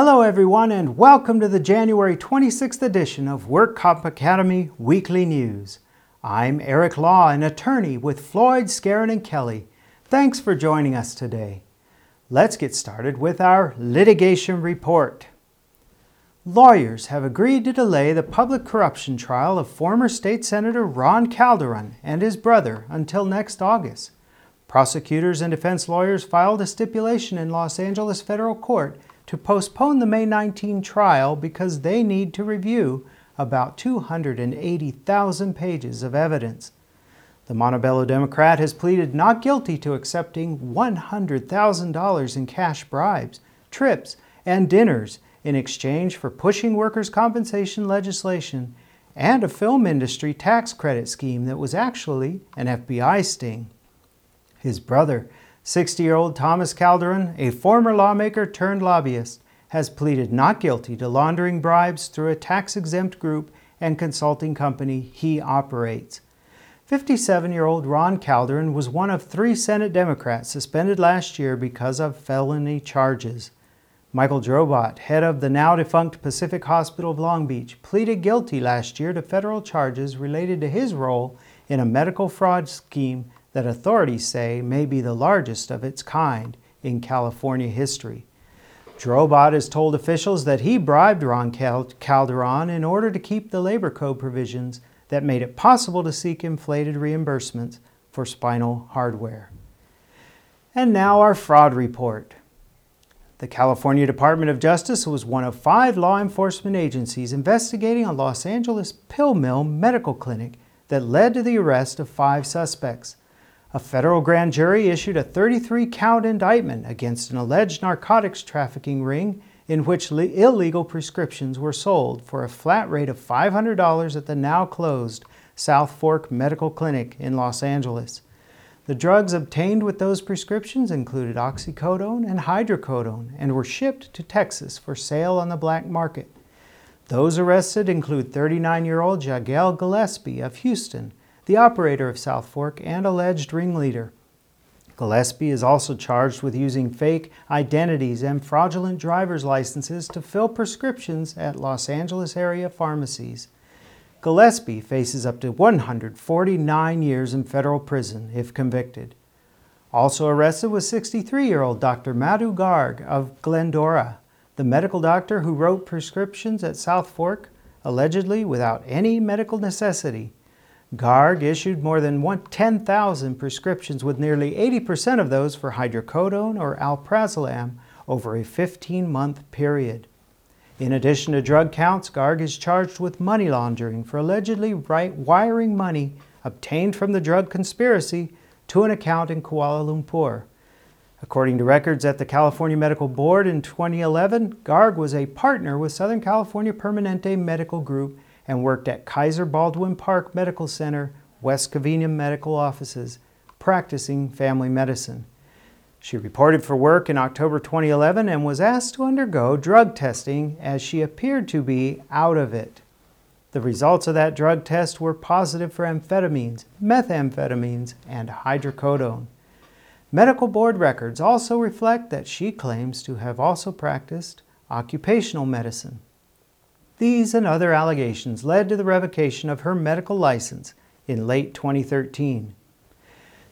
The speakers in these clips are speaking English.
Hello, everyone, and welcome to the January 26th edition of Work Comp Academy Weekly News. I'm Eric Law, an attorney with Floyd, Skeren, and Kelly. Thanks for joining us today. Let's get started with our litigation report. Lawyers have agreed to delay the public corruption trial of former state senator Ron Calderon and his brother until next August. Prosecutors and defense lawyers filed a stipulation in Los Angeles federal court to postpone the May 19 trial because they need to review about 280,000 pages of evidence. The Montebello Democrat has pleaded not guilty to accepting $100,000 in cash bribes, trips, and dinners in exchange for pushing workers' compensation legislation and a film industry tax credit scheme that was actually an FBI sting. His brother, 60 year old Thomas Calderon, a former lawmaker turned lobbyist, has pleaded not guilty to laundering bribes through a tax exempt group and consulting company he operates. 57 year old Ron Calderon was one of three Senate Democrats suspended last year because of felony charges. Michael Drobot, head of the now defunct Pacific Hospital of Long Beach, pleaded guilty last year to federal charges related to his role in a medical fraud scheme that authorities say may be the largest of its kind in California history. Drobot has told officials that he bribed Ron Calderon in order to keep the labor code provisions that made it possible to seek inflated reimbursements for spinal hardware. And now our fraud report. The California Department of Justice was one of five law enforcement agencies investigating a Los Angeles pill mill medical clinic that led to the arrest of five suspects. A federal grand jury issued a 33 count indictment against an alleged narcotics trafficking ring in which le- illegal prescriptions were sold for a flat rate of $500 at the now closed South Fork Medical Clinic in Los Angeles. The drugs obtained with those prescriptions included oxycodone and hydrocodone and were shipped to Texas for sale on the black market. Those arrested include 39 year old Jagel Gillespie of Houston the operator of South Fork and alleged ringleader. Gillespie is also charged with using fake identities and fraudulent driver's licenses to fill prescriptions at Los Angeles area pharmacies. Gillespie faces up to 149 years in federal prison if convicted. Also arrested was 63 year old Dr. Madhu Garg of Glendora, the medical doctor who wrote prescriptions at South Fork, allegedly without any medical necessity. Garg issued more than 10,000 prescriptions, with nearly 80% of those for hydrocodone or alprazolam over a 15 month period. In addition to drug counts, Garg is charged with money laundering for allegedly wiring money obtained from the drug conspiracy to an account in Kuala Lumpur. According to records at the California Medical Board in 2011, Garg was a partner with Southern California Permanente Medical Group and worked at Kaiser Baldwin Park Medical Center, West Covina Medical Offices, practicing family medicine. She reported for work in October 2011 and was asked to undergo drug testing as she appeared to be out of it. The results of that drug test were positive for amphetamines, methamphetamines, and hydrocodone. Medical board records also reflect that she claims to have also practiced occupational medicine. These and other allegations led to the revocation of her medical license in late 2013.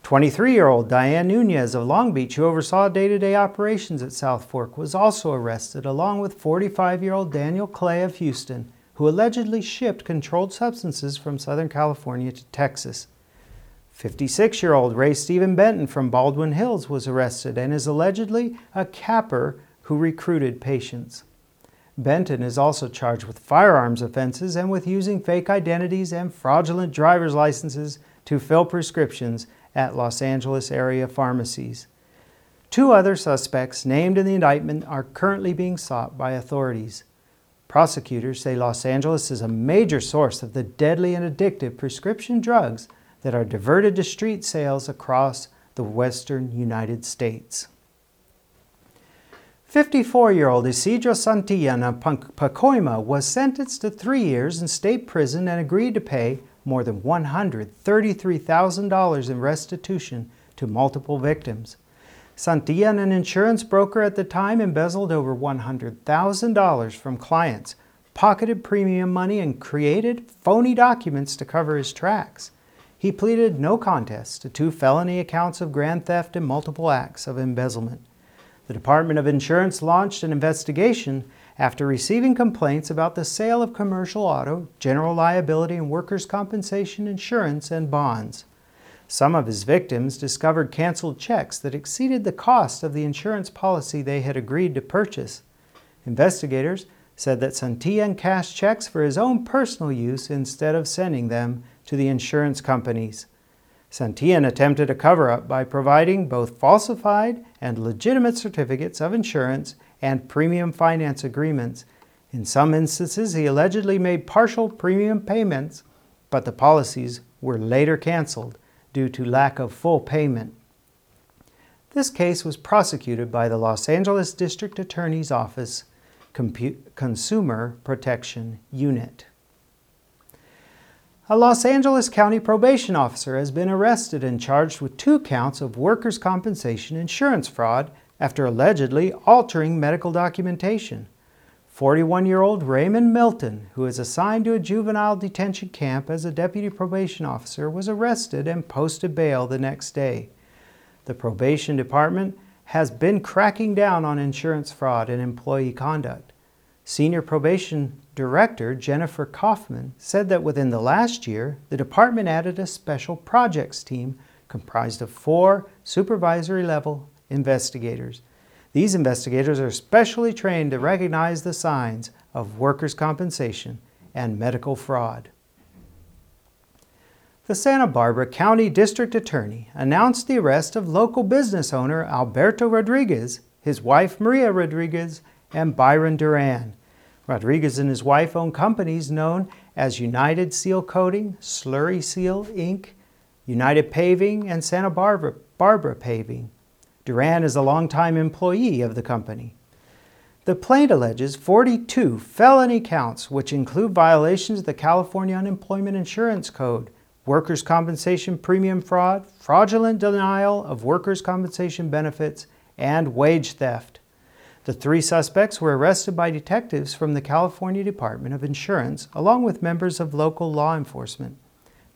23 year old Diane Nunez of Long Beach, who oversaw day to day operations at South Fork, was also arrested, along with 45 year old Daniel Clay of Houston, who allegedly shipped controlled substances from Southern California to Texas. 56 year old Ray Stephen Benton from Baldwin Hills was arrested and is allegedly a capper who recruited patients. Benton is also charged with firearms offenses and with using fake identities and fraudulent driver's licenses to fill prescriptions at Los Angeles area pharmacies. Two other suspects named in the indictment are currently being sought by authorities. Prosecutors say Los Angeles is a major source of the deadly and addictive prescription drugs that are diverted to street sales across the western United States. 54 year old Isidro Santillan of Pacoima was sentenced to three years in state prison and agreed to pay more than $133,000 in restitution to multiple victims. Santillan, an insurance broker at the time, embezzled over $100,000 from clients, pocketed premium money, and created phony documents to cover his tracks. He pleaded no contest to two felony accounts of grand theft and multiple acts of embezzlement. The Department of Insurance launched an investigation after receiving complaints about the sale of commercial auto, general liability, and workers' compensation insurance and bonds. Some of his victims discovered canceled checks that exceeded the cost of the insurance policy they had agreed to purchase. Investigators said that Santillan cashed checks for his own personal use instead of sending them to the insurance companies. Santillan attempted a cover up by providing both falsified and legitimate certificates of insurance and premium finance agreements. In some instances, he allegedly made partial premium payments, but the policies were later canceled due to lack of full payment. This case was prosecuted by the Los Angeles District Attorney's Office Compu- Consumer Protection Unit. A Los Angeles County probation officer has been arrested and charged with two counts of workers' compensation insurance fraud after allegedly altering medical documentation. 41 year old Raymond Milton, who is assigned to a juvenile detention camp as a deputy probation officer, was arrested and posted bail the next day. The probation department has been cracking down on insurance fraud and employee conduct. Senior probation director Jennifer Kaufman said that within the last year, the department added a special projects team comprised of four supervisory level investigators these investigators are specially trained to recognize the signs of workers' compensation and medical fraud. The Santa Barbara County District Attorney announced the arrest of local business owner Alberto Rodriguez, his wife Maria Rodriguez, and Byron Duran. Rodriguez and his wife own companies known as United Seal Coating, Slurry Seal Inc., United Paving, and Santa Barbara, Barbara Paving. Duran is a longtime employee of the company. The plaint alleges 42 felony counts, which include violations of the California Unemployment Insurance Code, workers' compensation premium fraud, fraudulent denial of workers' compensation benefits, and wage theft. The three suspects were arrested by detectives from the California Department of Insurance, along with members of local law enforcement.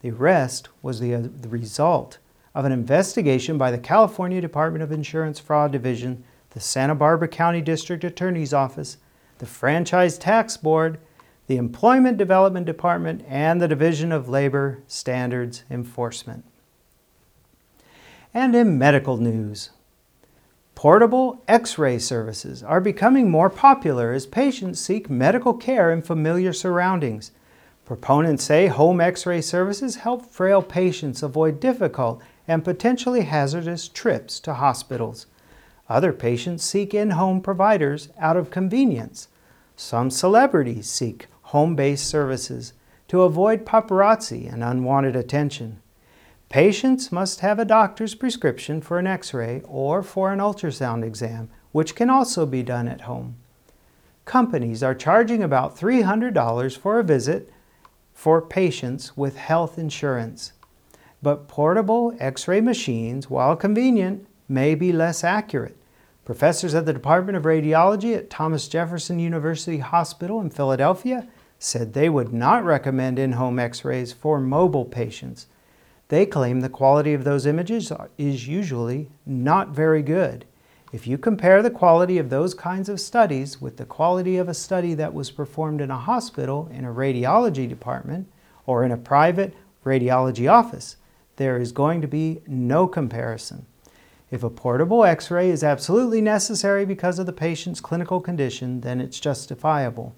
The arrest was the, uh, the result of an investigation by the California Department of Insurance Fraud Division, the Santa Barbara County District Attorney's Office, the Franchise Tax Board, the Employment Development Department, and the Division of Labor Standards Enforcement. And in medical news, portable x ray services are becoming more popular as patients seek medical care in familiar surroundings. Proponents say home x ray services help frail patients avoid difficult and potentially hazardous trips to hospitals. Other patients seek in home providers out of convenience. Some celebrities seek home based services to avoid paparazzi and unwanted attention. Patients must have a doctor's prescription for an x ray or for an ultrasound exam, which can also be done at home. Companies are charging about $300 for a visit for patients with health insurance but portable X ray machines, while convenient, may be less accurate. Professors at the Department of Radiology at Thomas Jefferson University Hospital in Philadelphia said they would not recommend in home X rays for mobile patients. They claim the quality of those images is usually not very good. If you compare the quality of those kinds of studies with the quality of a study that was performed in a hospital, in a radiology department, or in a private radiology office, there is going to be no comparison. If a portable x ray is absolutely necessary because of the patient's clinical condition, then it's justifiable.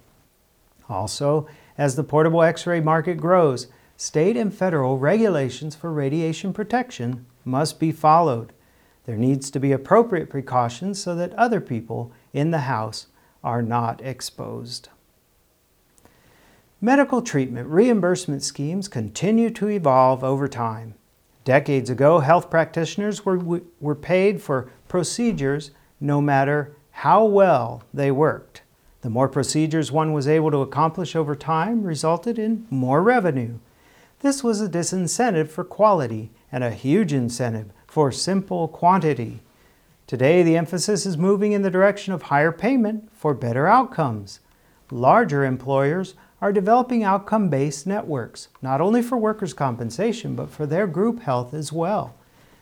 Also, as the portable x ray market grows, state and federal regulations for radiation protection must be followed. There needs to be appropriate precautions so that other people in the house are not exposed. Medical treatment reimbursement schemes continue to evolve over time. Decades ago, health practitioners were, were paid for procedures no matter how well they worked. The more procedures one was able to accomplish over time resulted in more revenue. This was a disincentive for quality and a huge incentive for simple quantity. Today, the emphasis is moving in the direction of higher payment for better outcomes. Larger employers are developing outcome based networks, not only for workers' compensation, but for their group health as well.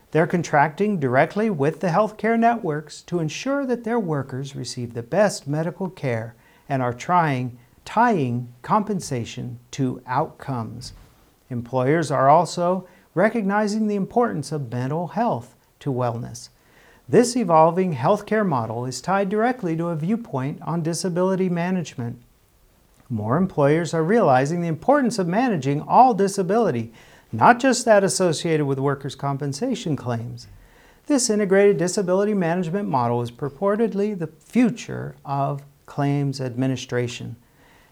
They're contracting directly with the healthcare networks to ensure that their workers receive the best medical care and are trying tying compensation to outcomes. Employers are also recognizing the importance of mental health to wellness. This evolving healthcare model is tied directly to a viewpoint on disability management. More employers are realizing the importance of managing all disability, not just that associated with workers' compensation claims. This integrated disability management model is purportedly the future of claims administration.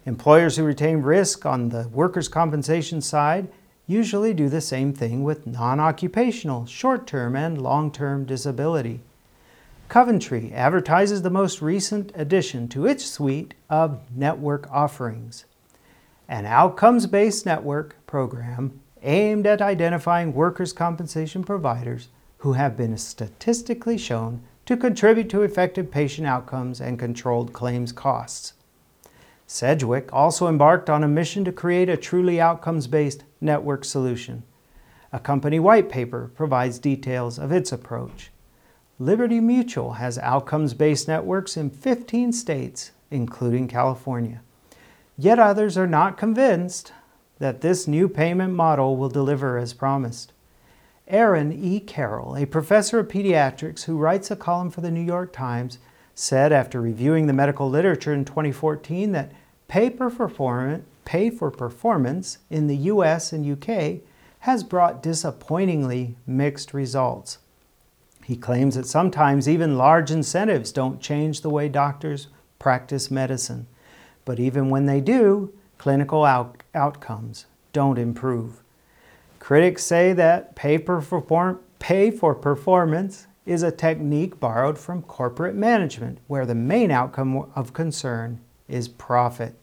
Employers who retain risk on the workers' compensation side usually do the same thing with non occupational, short term, and long term disability. Coventry advertises the most recent addition to its suite of network offerings an outcomes based network program aimed at identifying workers' compensation providers who have been statistically shown to contribute to effective patient outcomes and controlled claims costs. Sedgwick also embarked on a mission to create a truly outcomes based network solution. A company white paper provides details of its approach. Liberty Mutual has outcomes based networks in 15 states, including California. Yet others are not convinced that this new payment model will deliver as promised. Aaron E. Carroll, a professor of pediatrics who writes a column for the New York Times, said after reviewing the medical literature in 2014 that pay, pay for performance in the US and UK has brought disappointingly mixed results. He claims that sometimes even large incentives don't change the way doctors practice medicine. But even when they do, clinical out- outcomes don't improve. Critics say that pay, perform- pay for performance is a technique borrowed from corporate management, where the main outcome of concern is profit.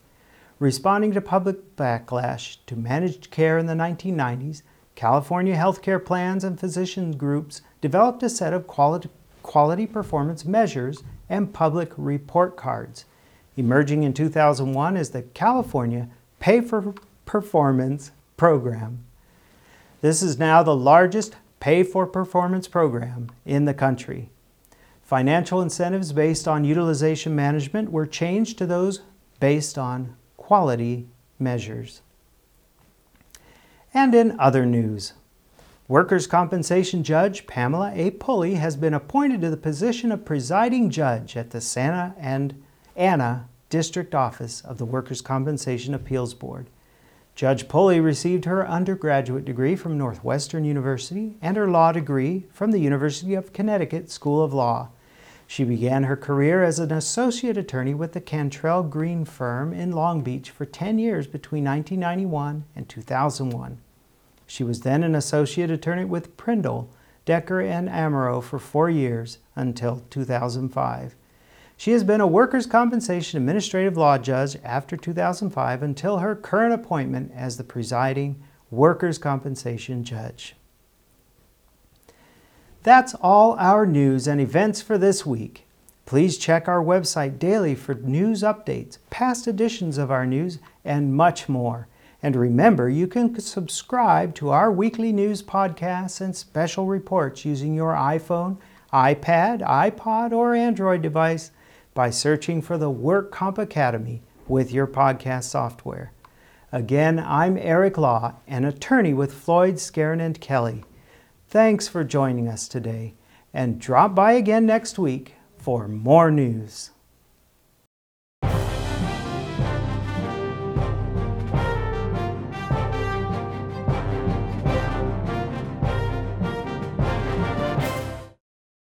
Responding to public backlash to managed care in the 1990s, California healthcare plans and physician groups developed a set of quality, quality performance measures and public report cards. Emerging in 2001 is the California Pay for Performance Program. This is now the largest pay for performance program in the country. Financial incentives based on utilization management were changed to those based on quality measures. And in other news, Workers' compensation judge Pamela A. Pulley has been appointed to the position of presiding judge at the Santa and Ana District Office of the Workers' Compensation Appeals Board. Judge Pulley received her undergraduate degree from Northwestern University and her law degree from the University of Connecticut School of Law. She began her career as an associate attorney with the Cantrell Green firm in Long Beach for 10 years between 1991 and 2001. She was then an associate attorney with Prindle, Decker, and Amaro for four years until 2005. She has been a workers' compensation administrative law judge after 2005 until her current appointment as the presiding workers' compensation judge. That's all our news and events for this week. Please check our website daily for news updates, past editions of our news, and much more. And remember, you can subscribe to our weekly news podcasts and special reports using your iPhone, iPad, iPod, or Android device by searching for the Work Comp Academy with your podcast software. Again, I'm Eric Law, an attorney with Floyd, Skeren, and Kelly. Thanks for joining us today, and drop by again next week for more news.